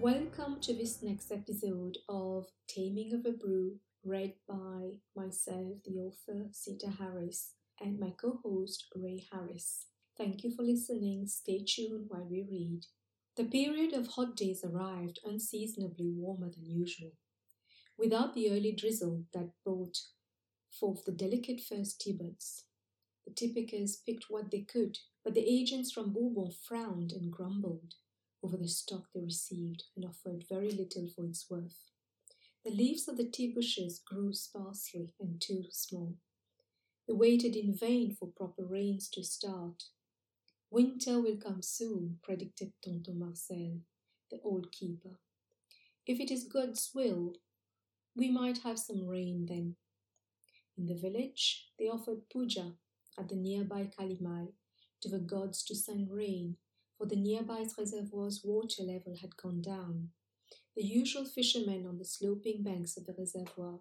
Welcome to this next episode of Taming of a Brew, read by myself, the author Sita Harris, and my co host Ray Harris. Thank you for listening. Stay tuned while we read. The period of hot days arrived unseasonably warmer than usual. Without the early drizzle that brought forth the delicate first tea buds, the tippickers picked what they could, but the agents from Bourbon frowned and grumbled over the stock they received and offered very little for its worth. The leaves of the tea bushes grew sparsely and too small. They waited in vain for proper rains to start. Winter will come soon, predicted Tonton Marcel, the old keeper. If it is God's will, we might have some rain then. In the village, they offered puja at the nearby Kalimai to the gods to send rain, for the nearby reservoir's water level had gone down. The usual fishermen on the sloping banks of the reservoir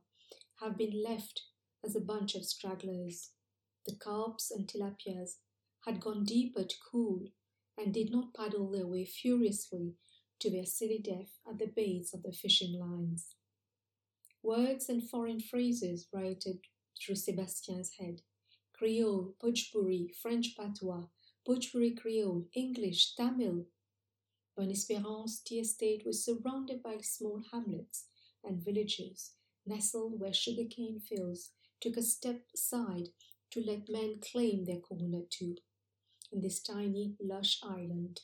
have been left as a bunch of stragglers. The carps and tilapias had gone deeper to cool and did not paddle their way furiously to their silly death at the baits of the fishing lines. Words and foreign phrases rioted through Sebastian's head. Creole, Bhojpuri, French patois, Bhojpuri Creole, English, Tamil. Bonne Espérance tea estate was surrounded by small hamlets and villages, nestled where sugarcane fields took a step aside to let men claim their corner too, in this tiny, lush island.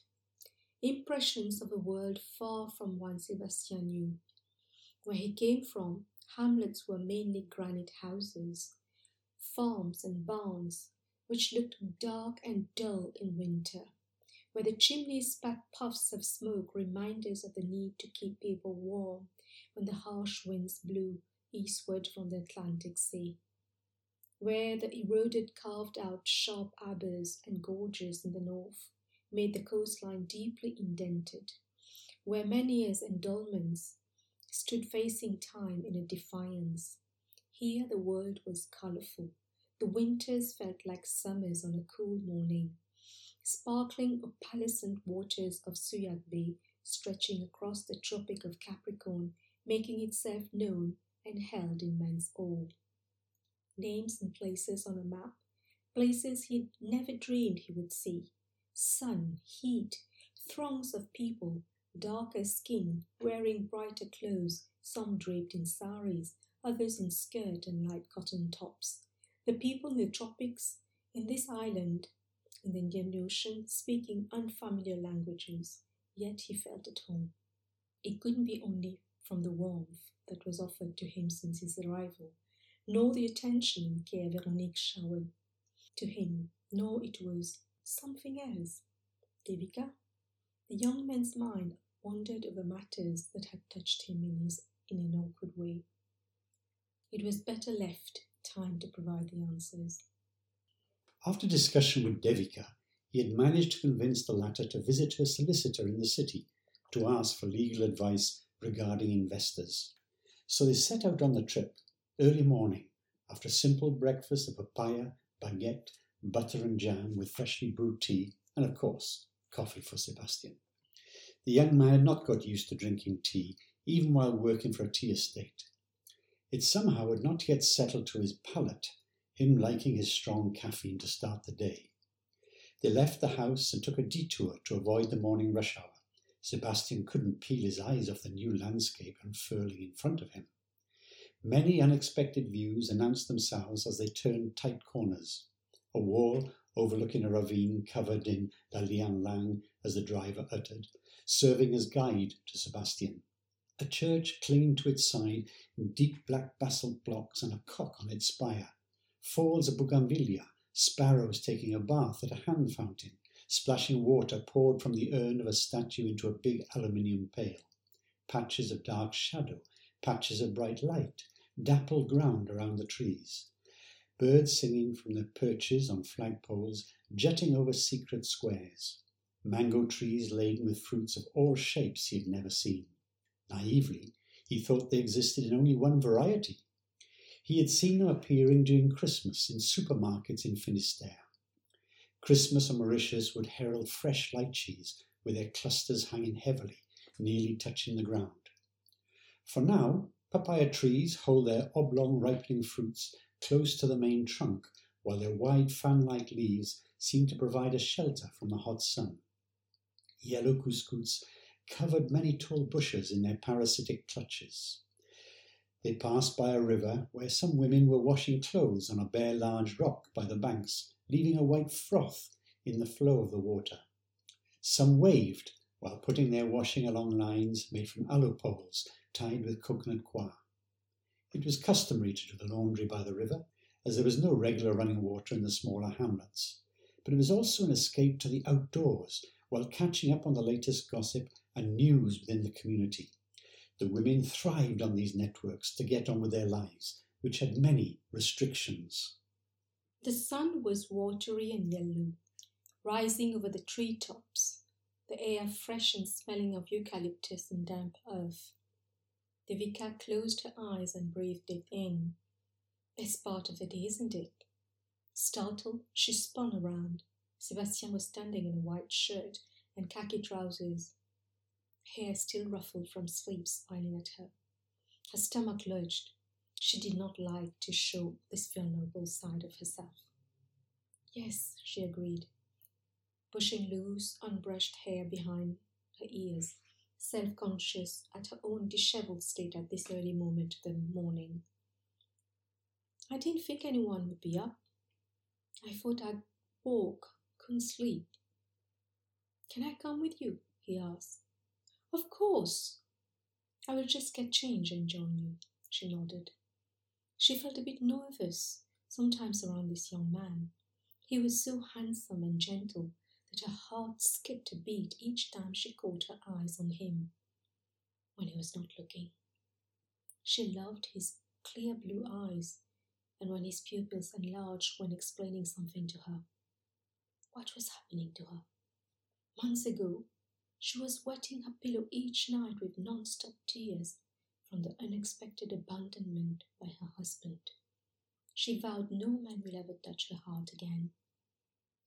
Impressions of a world far from one Sebastian knew. Where he came from, hamlets were mainly granite houses, farms and barns, which looked dark and dull in winter, where the chimneys spat puffs of smoke, reminders of the need to keep people warm when the harsh winds blew eastward from the Atlantic Sea, where the eroded carved out sharp abers and gorges in the north made the coastline deeply indented, where menhirs and dolmens stood facing time in a defiance. Here the world was colorful. The winters felt like summers on a cool morning. Sparkling opalescent waters of Souillac Bay stretching across the Tropic of Capricorn, making itself known and held in men's awe. Names and places on a map, places he'd never dreamed he would see. Sun, heat, throngs of people, darker skin, wearing brighter clothes, some draped in saris, others in skirt and light cotton tops. The people in the tropics, in this island, in the Indian Ocean, speaking unfamiliar languages, yet he felt at home. It couldn't be only from the warmth that was offered to him since his arrival, nor the attention care Veronique showered to him, nor it was something else. Devika, the young man's mind wandered over matters that had touched him in, his, in an awkward way. It was better left time to provide the answers. After discussion with Devika, he had managed to convince the latter to visit her solicitor in the city to ask for legal advice regarding investors. So they set out on the trip early morning after a simple breakfast of papaya, baguette, butter and jam with freshly brewed tea, and of course, coffee for Sebastian. The young man had not got used to drinking tea, even while working for a tea estate. It somehow had not yet settled to his palate, him liking his strong caffeine to start the day. They left the house and took a detour to avoid the morning rush hour. Sebastian couldn't peel his eyes off the new landscape unfurling in front of him. Many unexpected views announced themselves as they turned tight corners. A wall overlooking a ravine covered in la liang lang, as the driver uttered, serving as guide to Sebastian. A church clinging to its side in deep black basalt blocks and a cock on its spire. Falls of bougainvillea, sparrows taking a bath at a hand fountain, splashing water poured from the urn of a statue into a big aluminium pail. Patches of dark shadow, patches of bright light, dappled ground around the trees. Birds singing from their perches on flagpoles, jutting over secret squares mango trees laden with fruits of all shapes he had never seen. Naively, he thought they existed in only one variety. He had seen them appearing during Christmas in supermarkets in Finisterre. Christmas on Mauritius would herald fresh lychees with their clusters hanging heavily, nearly touching the ground. For now, papaya trees hold their oblong ripening fruits close to the main trunk, while their wide fan like leaves seem to provide a shelter from the hot sun. Yellow cuscus covered many tall bushes in their parasitic clutches. They passed by a river where some women were washing clothes on a bare large rock by the banks, leaving a white froth in the flow of the water. Some waved while putting their washing along lines made from aloe poles tied with coconut coir. It was customary to do the laundry by the river, as there was no regular running water in the smaller hamlets, but it was also an escape to the outdoors while catching up on the latest gossip and news within the community. The women thrived on these networks to get on with their lives, which had many restrictions. The sun was watery and yellow, rising over the tree tops, the air fresh and smelling of eucalyptus and damp earth. Devika closed her eyes and breathed it in. Best part of the day, isn't it? Startled, she spun around. Sebastian was standing in a white shirt and khaki trousers, hair still ruffled from sleep, smiling at her. Her stomach lurched. She did not like to show this vulnerable side of herself. Yes, she agreed, pushing loose, unbrushed hair behind her ears, self conscious at her own dishevelled state at this early moment of the morning. I didn't think anyone would be up. I thought I'd walk, couldn't sleep. Can I come with you? he asked. Of course. I will just get changed and join you, she nodded. She felt a bit nervous sometimes around this young man. He was so handsome and gentle that her heart skipped a beat each time she caught her eyes on him when he was not looking. She loved his clear blue eyes and when his pupils enlarged when explaining something to her. What was happening to her? Months ago, she was wetting her pillow each night with non stop tears from the unexpected abandonment by her husband. She vowed no man will ever touch her heart again.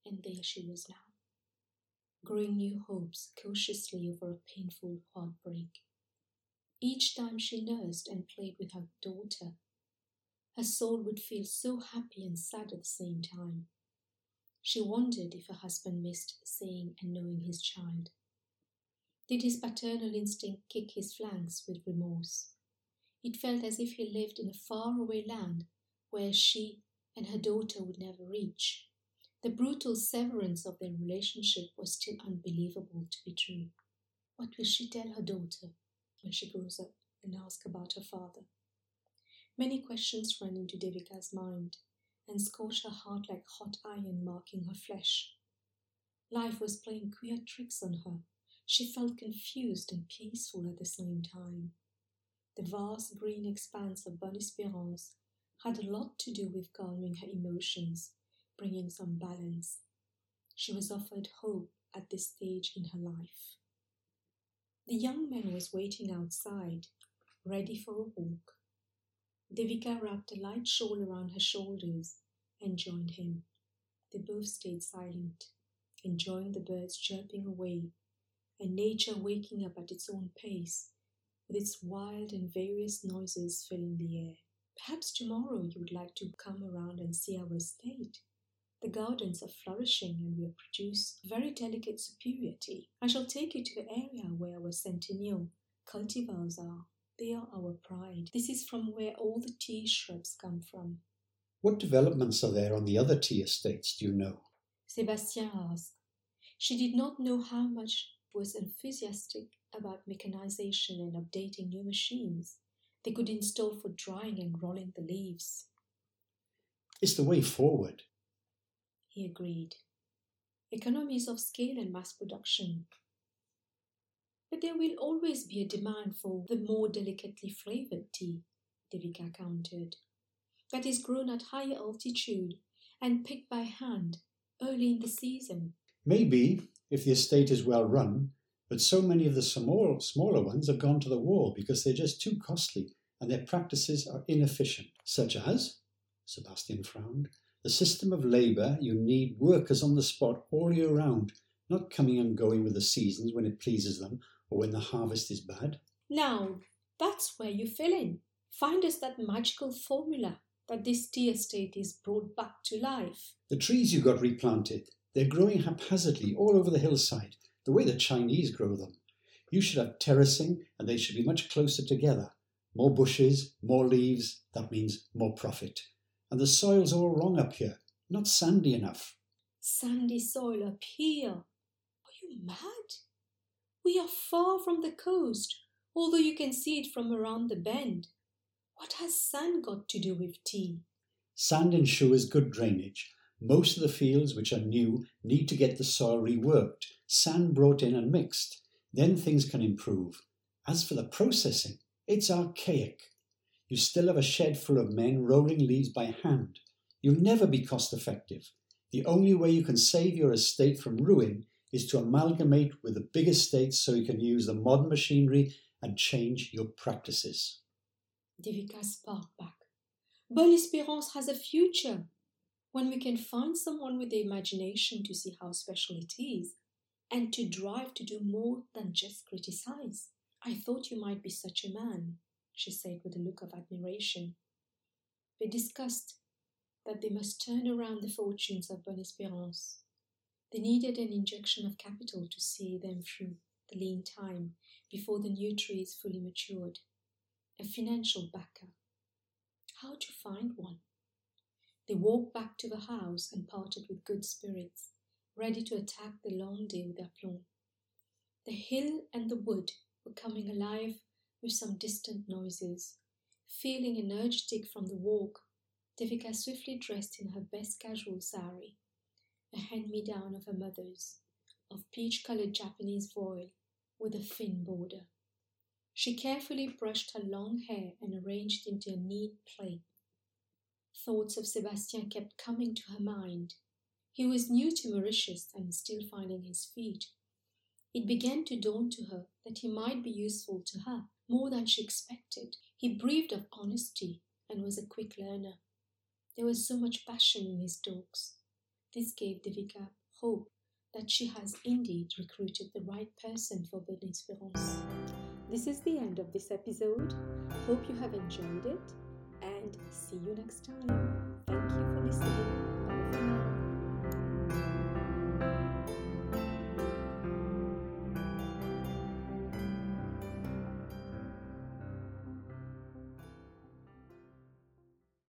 And there she was now, growing new hopes cautiously over a painful heartbreak. Each time she nursed and played with her daughter, her soul would feel so happy and sad at the same time. She wondered if her husband missed seeing and knowing his child. Did his paternal instinct kick his flanks with remorse? It felt as if he lived in a faraway land where she and her daughter would never reach. The brutal severance of their relationship was still unbelievable to be true. What will she tell her daughter when she grows up and ask about her father? Many questions ran into Devika's mind and scorched her heart like hot iron marking her flesh. Life was playing queer tricks on her she felt confused and peaceful at the same time. The vast green expanse of Bonne Espérance had a lot to do with calming her emotions, bringing some balance. She was offered hope at this stage in her life. The young man was waiting outside, ready for a walk. Devika wrapped a light shawl around her shoulders and joined him. They both stayed silent, enjoying the birds chirping away and nature waking up at its own pace, with its wild and various noises filling the air. Perhaps tomorrow you would like to come around and see our estate. The gardens are flourishing and we produce very delicate superior tea. I shall take you to the area where our centennial cultivars are. They are our pride. This is from where all the tea shrubs come from. What developments are there on the other tea estates, do you know? Sebastian asked. She did not know how much was enthusiastic about mechanization and updating new machines they could install for drying and rolling the leaves. It's the way forward, he agreed. Economies of scale and mass production. But there will always be a demand for the more delicately flavored tea, Devika countered, that is grown at higher altitude and picked by hand early in the season. Maybe if the estate is well run, but so many of the small, smaller ones have gone to the wall because they're just too costly and their practices are inefficient, such as, Sebastian frowned, the system of labour you need workers on the spot all year round, not coming and going with the seasons when it pleases them, or when the harvest is bad. Now, that's where you fill in. Find us that magical formula that this tea estate is brought back to life. The trees you got replanted, they're growing haphazardly all over the hillside, the way the Chinese grow them. You should have terracing and they should be much closer together. More bushes, more leaves, that means more profit. And the soil's all wrong up here, not sandy enough. Sandy soil up here? Are you mad? We are far from the coast, although you can see it from around the bend. What has sand got to do with tea? Sand ensures good drainage. Most of the fields which are new need to get the soil reworked, sand brought in and mixed. Then things can improve. As for the processing, it's archaic. You still have a shed full of men rolling leaves by hand. You'll never be cost effective. The only way you can save your estate from ruin is to amalgamate with the big estates so you can use the modern machinery and change your practices. Devika sparked back. Bonne Espérance has a future. When we can find someone with the imagination to see how special it is and to drive to do more than just criticize. I thought you might be such a man, she said with a look of admiration. They discussed that they must turn around the fortunes of Bonne Espérance. They needed an injection of capital to see them through the lean time before the new tree is fully matured a financial backer. How to find one? They walked back to the house and parted with good spirits, ready to attack the long day with aplomb. The hill and the wood were coming alive with some distant noises. Feeling energetic from the walk, Devika swiftly dressed in her best casual sari, a hand-me-down of her mother's, of peach-colored Japanese voile with a thin border. She carefully brushed her long hair and arranged it into a neat plait. Thoughts of Sebastian kept coming to her mind. He was new to Mauritius and still finding his feet. It began to dawn to her that he might be useful to her more than she expected. He breathed of honesty and was a quick learner. There was so much passion in his talks. This gave Devika hope that she has indeed recruited the right person for Bonne Espérance. This is the end of this episode. Hope you have enjoyed it and see you next time. Thank you for listening.